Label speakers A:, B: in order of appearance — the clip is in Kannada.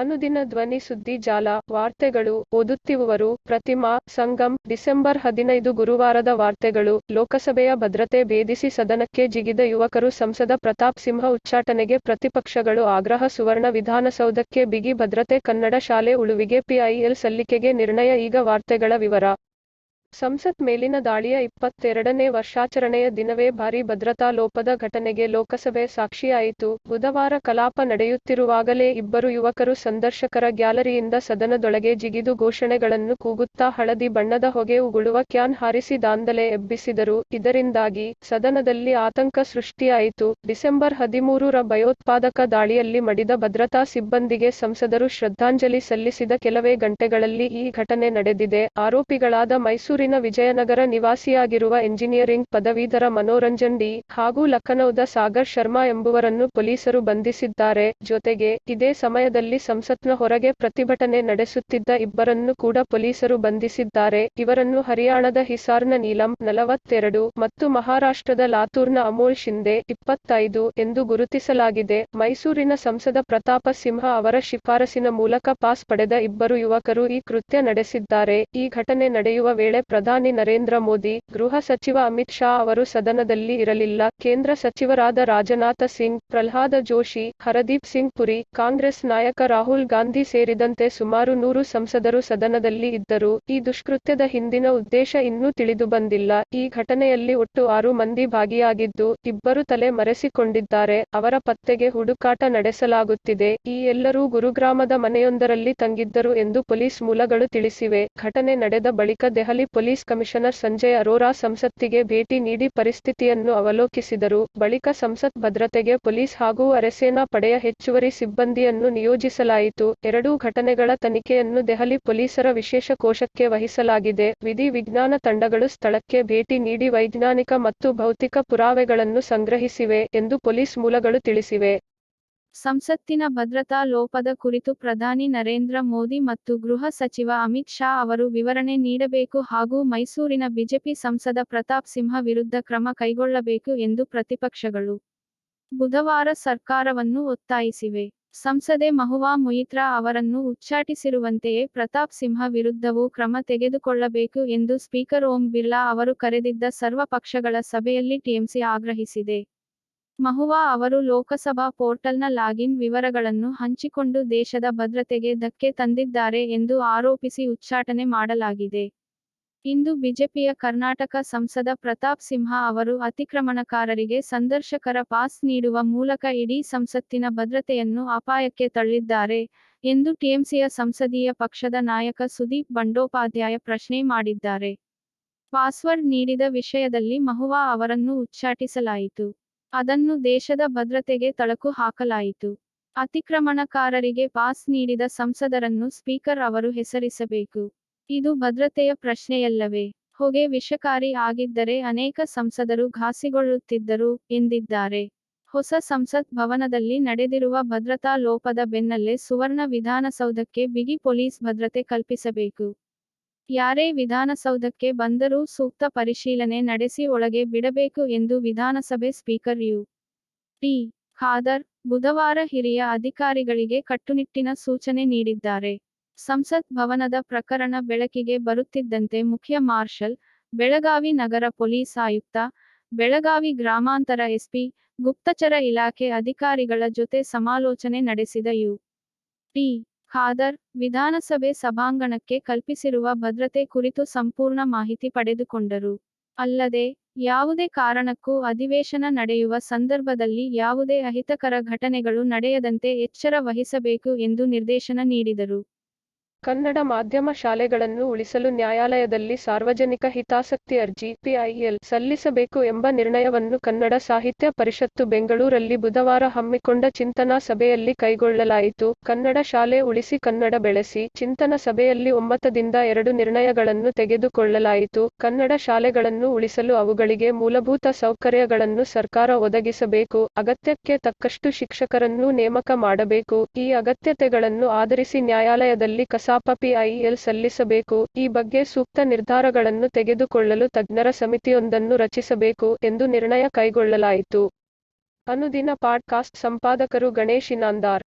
A: ಅನುದಿನ ಧ್ವನಿ ಸುದ್ದಿ ಜಾಲ ವಾರ್ತೆಗಳು ಓದುತ್ತಿರುವವರು ಪ್ರತಿಮಾ ಸಂಗಮ್ ಡಿಸೆಂಬರ್ ಹದಿನೈದು ಗುರುವಾರದ ವಾರ್ತೆಗಳು ಲೋಕಸಭೆಯ ಭದ್ರತೆ ಭೇದಿಸಿ ಸದನಕ್ಕೆ ಜಿಗಿದ ಯುವಕರು ಸಂಸದ ಪ್ರತಾಪ್ ಸಿಂಹ ಉಚ್ಚಾಟನೆಗೆ ಪ್ರತಿಪಕ್ಷಗಳು ಆಗ್ರಹ ಸುವರ್ಣ ವಿಧಾನಸೌಧಕ್ಕೆ ಬಿಗಿ ಭದ್ರತೆ ಕನ್ನಡ ಶಾಲೆ ಉಳುವಿಗೆ ಪಿಐಎಲ್ ಸಲ್ಲಿಕೆಗೆ ನಿರ್ಣಯ ಈಗ ವಾರ್ತೆಗಳ ವಿವರ ಸಂಸತ್ ಮೇಲಿನ ದಾಳಿಯ ಇಪ್ಪತ್ತೆರಡನೇ ವರ್ಷಾಚರಣೆಯ ದಿನವೇ ಭಾರೀ ಭದ್ರತಾ ಲೋಪದ ಘಟನೆಗೆ ಲೋಕಸಭೆ ಸಾಕ್ಷಿಯಾಯಿತು. ಬುಧವಾರ ಕಲಾಪ ನಡೆಯುತ್ತಿರುವಾಗಲೇ ಇಬ್ಬರು ಯುವಕರು ಸಂದರ್ಶಕರ ಗ್ಯಾಲರಿಯಿಂದ ಸದನದೊಳಗೆ ಜಿಗಿದು ಘೋಷಣೆಗಳನ್ನು ಕೂಗುತ್ತಾ ಹಳದಿ ಬಣ್ಣದ ಹೊಗೆ ಉಗುಳುವ ಕ್ಯಾನ್ ಹಾರಿಸಿ ದಾಂಧಲೆ ಎಬ್ಬಿಸಿದರು. ಇದರಿಂದಾಗಿ ಸದನದಲ್ಲಿ ಆತಂಕ ಸೃಷ್ಟಿಯಾಯಿತು. ಡಿಸೆಂಬರ್ ಹದಿಮೂರು ರ ಭಯೋತ್ಪಾದಕ ದಾಳಿಯಲ್ಲಿ ಮಡಿದ ಭದ್ರತಾ ಸಿಬ್ಬಂದಿಗೆ ಸಂಸದರು ಶ್ರದ್ಧಾಂಜಲಿ ಸಲ್ಲಿಸಿದ ಕೆಲವೇ ಗಂಟೆಗಳಲ್ಲಿ ಈ ಘಟನೆ ನಡೆದಿದೆ. ಆರೋಪಿಗಳಾದ ಮೈಸೂರಿನ ವಿಜಯನಗರ ನಿವಾಸಿಯಾಗಿರುವ ಎಂಜಿನಿಯರಿಂಗ್ ಪದವೀಧರ ಮನೋರಂಜನ್ ಡಿ ಹಾಗೂ ಲಖನೌದ ಸಾಗರ್ ಶರ್ಮಾ ಎಂಬುವರನ್ನು ಪೊಲೀಸರು ಬಂಧಿಸಿದ್ದಾರೆ. ಜೊತೆಗೆ ಇದೇ ಸಮಯದಲ್ಲಿ ಸಂಸತ್ನ ಹೊರಗೆ ಪ್ರತಿಭಟನೆ ನಡೆಸುತ್ತಿದ್ದ ಇಬ್ಬರನ್ನು ಕೂಡ ಪೊಲೀಸರು ಬಂಧಿಸಿದ್ದಾರೆ. ಇವರನ್ನು ಹರಿಯಾಣದ ಹಿಸಾರ್ನ ನೀಲಂ ನಲವತ್ತೆರಡು ಮತ್ತು ಮಹಾರಾಷ್ಟ್ರದ ಲಾತೂರ್ನ ಅಮೋಲ್ ಶಿಂದೆ ಇಪ್ಪತ್ತೈದು ಎಂದು ಗುರುತಿಸಲಾಗಿದೆ. ಮೈಸೂರಿನ ಸಂಸದ ಪ್ರತಾಪ ಸಿಂಹ ಅವರ ಶಿಫಾರಸಿನ ಮೂಲಕ ಪಾಸ್ ಪಡೆದ ಇಬ್ಬರು ಯುವಕರು ಈ ಕೃತ್ಯ ನಡೆಸಿದ್ದಾರೆ. ಈ ಘಟನೆ ನಡೆಯುವ ವೇಳೆ ಪ್ರಧಾನಿ ನರೇಂದ್ರ ಮೋದಿ, ಗೃಹ ಸಚಿವ ಅಮಿತ್ ಶಾ ಅವರು ಸದನದಲ್ಲಿ ಇರಲಿಲ್ಲ. ಕೇಂದ್ರ ಸಚಿವರಾದ ರಾಜನಾಥ ಸಿಂಗ್, ಪ್ರಹ್ಲಾದ ಜೋಶಿ, ಹರದೀಪ್ ಸಿಂಗ್ ಪುರಿ, ಕಾಂಗ್ರೆಸ್ ನಾಯಕ ರಾಹುಲ್ ಗಾಂಧಿ ಸೇರಿದಂತೆ ಸುಮಾರು ನೂರು ಸಂಸದರು ಸದನದಲ್ಲಿ ಇದ್ದರು. ಈ ದುಷ್ಕೃತ್ಯದ ಹಿಂದಿನ ಉದ್ದೇಶ ಇನ್ನೂ ತಿಳಿದುಬಂದಿಲ್ಲ ಈ ಘಟನೆಯಲ್ಲಿ ಒಟ್ಟು ಆರು ಮಂದಿ ಭಾಗಿಯಾಗಿದ್ದು, ಇಬ್ಬರು ತಲೆ ಮರೆಸಿಕೊಂಡಿದ್ದಾರೆ. ಅವರ ಪತ್ತೆಗೆ ಹುಡುಕಾಟ ನಡೆಸಲಾಗುತ್ತಿದೆ. ಈ ಎಲ್ಲರೂ ಗುರುಗ್ರಾಮದ ಮನೆಯೊಂದರಲ್ಲಿ ತಂಗಿದ್ದರು ಎಂದು ಪೊಲೀಸ್ ಮೂಲಗಳು ತಿಳಿಸಿವೆ. ಘಟನೆ ನಡೆದ ಬಳಿಕ ದೆಹಲಿ ಪೊಲೀಸ್ ಕಮಿಷನರ್ ಸಂಜಯ್ ಅರೋರಾ ಸಂಸತ್ತಿಗೆ ಭೇಟಿ ನೀಡಿ ಪರಿಸ್ಥಿತಿಯನ್ನು ಅವಲೋಕಿಸಿದರು. ಬಳಿಕ ಸಂಸತ್ ಭದ್ರತೆಗೆ ಪೊಲೀಸ್ ಹಾಗೂ ಅರೆಸೇನಾ ಪಡೆಯ ಹೆಚ್ಚುವರಿ ಸಿಬ್ಬಂದಿಯನ್ನು ನಿಯೋಜಿಸಲಾಯಿತು. ಎರಡೂ ಘಟನೆಗಳ ತನಿಖೆಯನ್ನು ದೆಹಲಿ ಪೊಲೀಸರ ವಿಶೇಷ ಕೋಶಕ್ಕೆ ವಹಿಸಲಾಗಿದೆ. ವಿಧಿ ವಿಜ್ಞಾನ ತಂಡಗಳು ಸ್ಥಳಕ್ಕೆ ಭೇಟಿ ನೀಡಿ ವೈಜ್ಞಾನಿಕ ಮತ್ತು ಭೌತಿಕ ಪುರಾವೆಗಳನ್ನು ಸಂಗ್ರಹಿಸಿವೆ ಎಂದು ಪೊಲೀಸ್ ಮೂಲಗಳು ತಿಳಿಸಿವೆ.
B: ಸಂಸತ್ತಿನ ಭದ್ರತಾ ಲೋಪದ ಕುರಿತು ಪ್ರಧಾನಿ ನರೇಂದ್ರ ಮೋದಿ ಮತ್ತು ಗೃಹ ಸಚಿವ ಅಮಿತ್ ಶಾ ಅವರು ವಿವರಣೆ ನೀಡಬೇಕು ಹಾಗೂ ಮೈಸೂರಿನ ಬಿಜೆಪಿ ಸಂಸದ ಪ್ರತಾಪ್ ಸಿಂಹ ವಿರುದ್ಧ ಕ್ರಮ ಕೈಗೊಳ್ಳಬೇಕು ಎಂದು ಪ್ರತಿಪಕ್ಷಗಳು ಬುಧವಾರ ಸರ್ಕಾರವನ್ನು ಒತ್ತಾಯಿಸಿವೆ. ಸಂಸದೆ ಮಹುವಾ ಮೊಯಿತ್ರಾ ಅವರನ್ನು ಉಚ್ಚಾಟಿಸಿರುವಂತೆಯೇ ಪ್ರತಾಪ್ ಸಿಂಹ ವಿರುದ್ಧವೂ ಕ್ರಮ ತೆಗೆದುಕೊಳ್ಳಬೇಕು ಎಂದು ಸ್ಪೀಕರ್ ಓಂ ಬಿರ್ಲಾ ಅವರು ಕರೆದಿದ್ದ ಸರ್ವ ಪಕ್ಷಗಳ ಸಭೆಯಲ್ಲಿ ಟಿಎಂಸಿ ಆಗ್ರಹಿಸಿದೆ. ಮಹುವಾ ಅವರು ಲೋಕಸಭಾ ಪೋರ್ಟಲ್ನ ಲಾಗಿನ್ ವಿವರಗಳನ್ನು ಹಂಚಿಕೊಂಡು ದೇಶದ ಭದ್ರತೆಗೆ ಧಕ್ಕೆ ತಂದಿದ್ದಾರೆ ಎಂದು ಆರೋಪಿಸಿ ಉಚ್ಚಾಟನೆ ಮಾಡಲಾಗಿದೆ. ಇಂದು ಬಿಜೆಪಿಯ ಕರ್ನಾಟಕ ಸಂಸದ ಪ್ರತಾಪ್ ಸಿಂಹ ಅವರು ಅತಿಕ್ರಮಣಕಾರರಿಗೆ ಸಂದರ್ಶಕರ ಪಾಸ್ ನೀಡುವ ಮೂಲಕ ಇಡೀ ಸಂಸತ್ತಿನ ಭದ್ರತೆಯನ್ನು ಅಪಾಯಕ್ಕೆ ತಳ್ಳಿದ್ದಾರೆ ಎಂದು ಟಿಎಂಸಿಯ ಸಂಸದೀಯ ಪಕ್ಷದ ನಾಯಕ ಸುದೀಪ್ ಬಂಡೋಪಾಧ್ಯಾಯ ಪ್ರಶ್ನೆ ಮಾಡಿದ್ದಾರೆ. ಪಾಸ್ವರ್ಡ್ ನೀಡಿದ ವಿಷಯದಲ್ಲಿ ಮಹುವಾ ಅವರನ್ನು ಉಚ್ಚಾಟಿಸಲಾಯಿತು. ಅದನ್ನು ದೇಶದ ಭದ್ರತೆಗೆ ತಳಕು ಹಾಕಲಾಯಿತು. ಅತಿಕ್ರಮಣಕಾರರಿಗೆ ಪಾಸ್ ನೀಡಿದ ಸಂಸದರನ್ನು ಸ್ಪೀಕರ್ ಅವರು ಹೆಸರಿಸಬೇಕು. ಇದು ಭದ್ರತೆಯ ಪ್ರಶ್ನೆಯಲ್ಲವೇ? ಹೊಗೆ ವಿಷಕಾರಿ ಆಗಿದ್ದರೆ ಅನೇಕ ಸಂಸದರು ಘಾಸಿಗೊಳ್ಳುತ್ತಿದ್ದರು ಎಂದಿದ್ದಾರೆ. ಹೊಸ ಸಂಸತ್ ಭವನದಲ್ಲಿ ನಡೆದಿರುವ ಭದ್ರತಾ ಲೋಪದ ಬೆನ್ನಲ್ಲೇ ಸುವರ್ಣ ವಿಧಾನಸೌಧಕ್ಕೆ ಬಿಗಿ ಪೊಲೀಸ್ ಭದ್ರತೆ ಕಲ್ಪಿಸಬೇಕು. ಯಾರೇ ವಿಧಾನಸೌಧಕ್ಕೆ ಬಂದರೂ ಸೂಕ್ತ ಪರಿಶೀಲನೆ ನಡೆಸಿ ಒಳಗೆ ಬಿಡಬೇಕು ಎಂದು ವಿಧಾನಸಭೆ ಸ್ಪೀಕರ್ ಯು. ಟಿ. ಖಾದರ್ ಬುಧವಾರ ಹಿರಿಯ ಅಧಿಕಾರಿಗಳಿಗೆ ಕಟ್ಟುನಿಟ್ಟಿನ ಸೂಚನೆ ನೀಡಿದ್ದಾರೆ. ಸಂಸತ್ ಭವನದ ಪ್ರಕರಣ ಬೆಳಕಿಗೆ ಬರುತ್ತಿದ್ದಂತೆ ಮುಖ್ಯ ಮಾರ್ಷಲ್, ಬೆಳಗಾವಿ ನಗರ ಪೊಲೀಸ್ ಆಯುಕ್ತ, ಬೆಳಗಾವಿ ಗ್ರಾಮಾಂತರ ಎಸ್ಪಿ, ಗುಪ್ತಚರ ಇಲಾಖೆ ಅಧಿಕಾರಿಗಳ ಜೊತೆ ಸಮಾಲೋಚನೆ ನಡೆಸಿದ ಯು. ಟಿ. ಖಾದರ್ ವಿಧಾನಸಭೆ ಸಭಾಂಗಣಕ್ಕೆ ಕಲ್ಪಿಸಿರುವ ಭದ್ರತೆ ಕುರಿತು ಸಂಪೂರ್ಣ ಮಾಹಿತಿ ಪಡೆದುಕೊಂಡರು. ಅಲ್ಲದೆ, ಯಾವುದೇ ಕಾರಣಕ್ಕೂ ಅಧಿವೇಶನ ನಡೆಯುವ ಸಂದರ್ಭದಲ್ಲಿ ಯಾವುದೇ ಅಹಿತಕರ ಘಟನೆಗಳು ನಡೆಯದಂತೆ ಎಚ್ಚರ ವಹಿಸಬೇಕು ಎಂದು ನಿರ್ದೇಶನ ನೀಡಿದರು.
A: ಕನ್ನಡ ಮಾಧ್ಯಮ ಶಾಲೆಗಳನ್ನು ಉಳಿಸಲು ನ್ಯಾಯಾಲಯದಲ್ಲಿ ಸಾರ್ವಜನಿಕ ಹಿತಾಸಕ್ತಿ ಅರ್ಜಿ, ಪಿಐಎಲ್ ಸಲ್ಲಿಸಬೇಕು ಎಂಬ ನಿರ್ಣಯವನ್ನು ಕನ್ನಡ ಸಾಹಿತ್ಯ ಪರಿಷತ್ತು ಬೆಂಗಳೂರಲ್ಲಿ ಬುಧವಾರ ಹಮ್ಮಿಕೊಂಡ ಚಿಂತನಾ ಸಭೆಯಲ್ಲಿ ಕೈಗೊಳ್ಳಲಾಯಿತು. ಕನ್ನಡ ಶಾಲೆ ಉಳಿಸಿ ಕನ್ನಡ ಬೆಳೆಸಿ, ಚಿಂತನ ಸಭೆಯಲ್ಲಿ ಒಮ್ಮತದಿಂದ ಎರಡು ನಿರ್ಣಯಗಳನ್ನು ತೆಗೆದುಕೊಳ್ಳಲಾಯಿತು. ಕನ್ನಡ ಶಾಲೆಗಳನ್ನು ಉಳಿಸಲು ಅವುಗಳಿಗೆ ಮೂಲಭೂತ ಸೌಕರ್ಯಗಳನ್ನು ಸರ್ಕಾರ ಒದಗಿಸಬೇಕು. ಅಗತ್ಯಕ್ಕೆ ತಕ್ಕಷ್ಟು ಶಿಕ್ಷಕರನ್ನು ನೇಮಕ ಮಾಡಬೇಕು. ಈ ಅಗತ್ಯತೆಗಳನ್ನು ಆಧರಿಸಿ ನ್ಯಾಯಾಲಯದಲ್ಲಿ ಕಸಾಪ ಪಿಐಎಲ್ ಸಲ್ಲಿಸಬೇಕು, ಈ ಬಗ್ಗೆ ಸೂಕ್ತ ನಿರ್ಧಾರಗಳನ್ನು ತೆಗೆದುಕೊಳ್ಳಲು ತಜ್ಞರ ಸಮಿತಿಯೊಂದನ್ನು ರಚಿಸಬೇಕು ಎಂದು ನಿರ್ಣಯ ಕೈಗೊಳ್ಳಲಾಯಿತು. ಅನುದಿನ ಪಾಡ್ಕಾಸ್ಟ್ ಸಂಪಾದಕರು ಗಣೇಶ್ ಇನಾಂದಾರ್.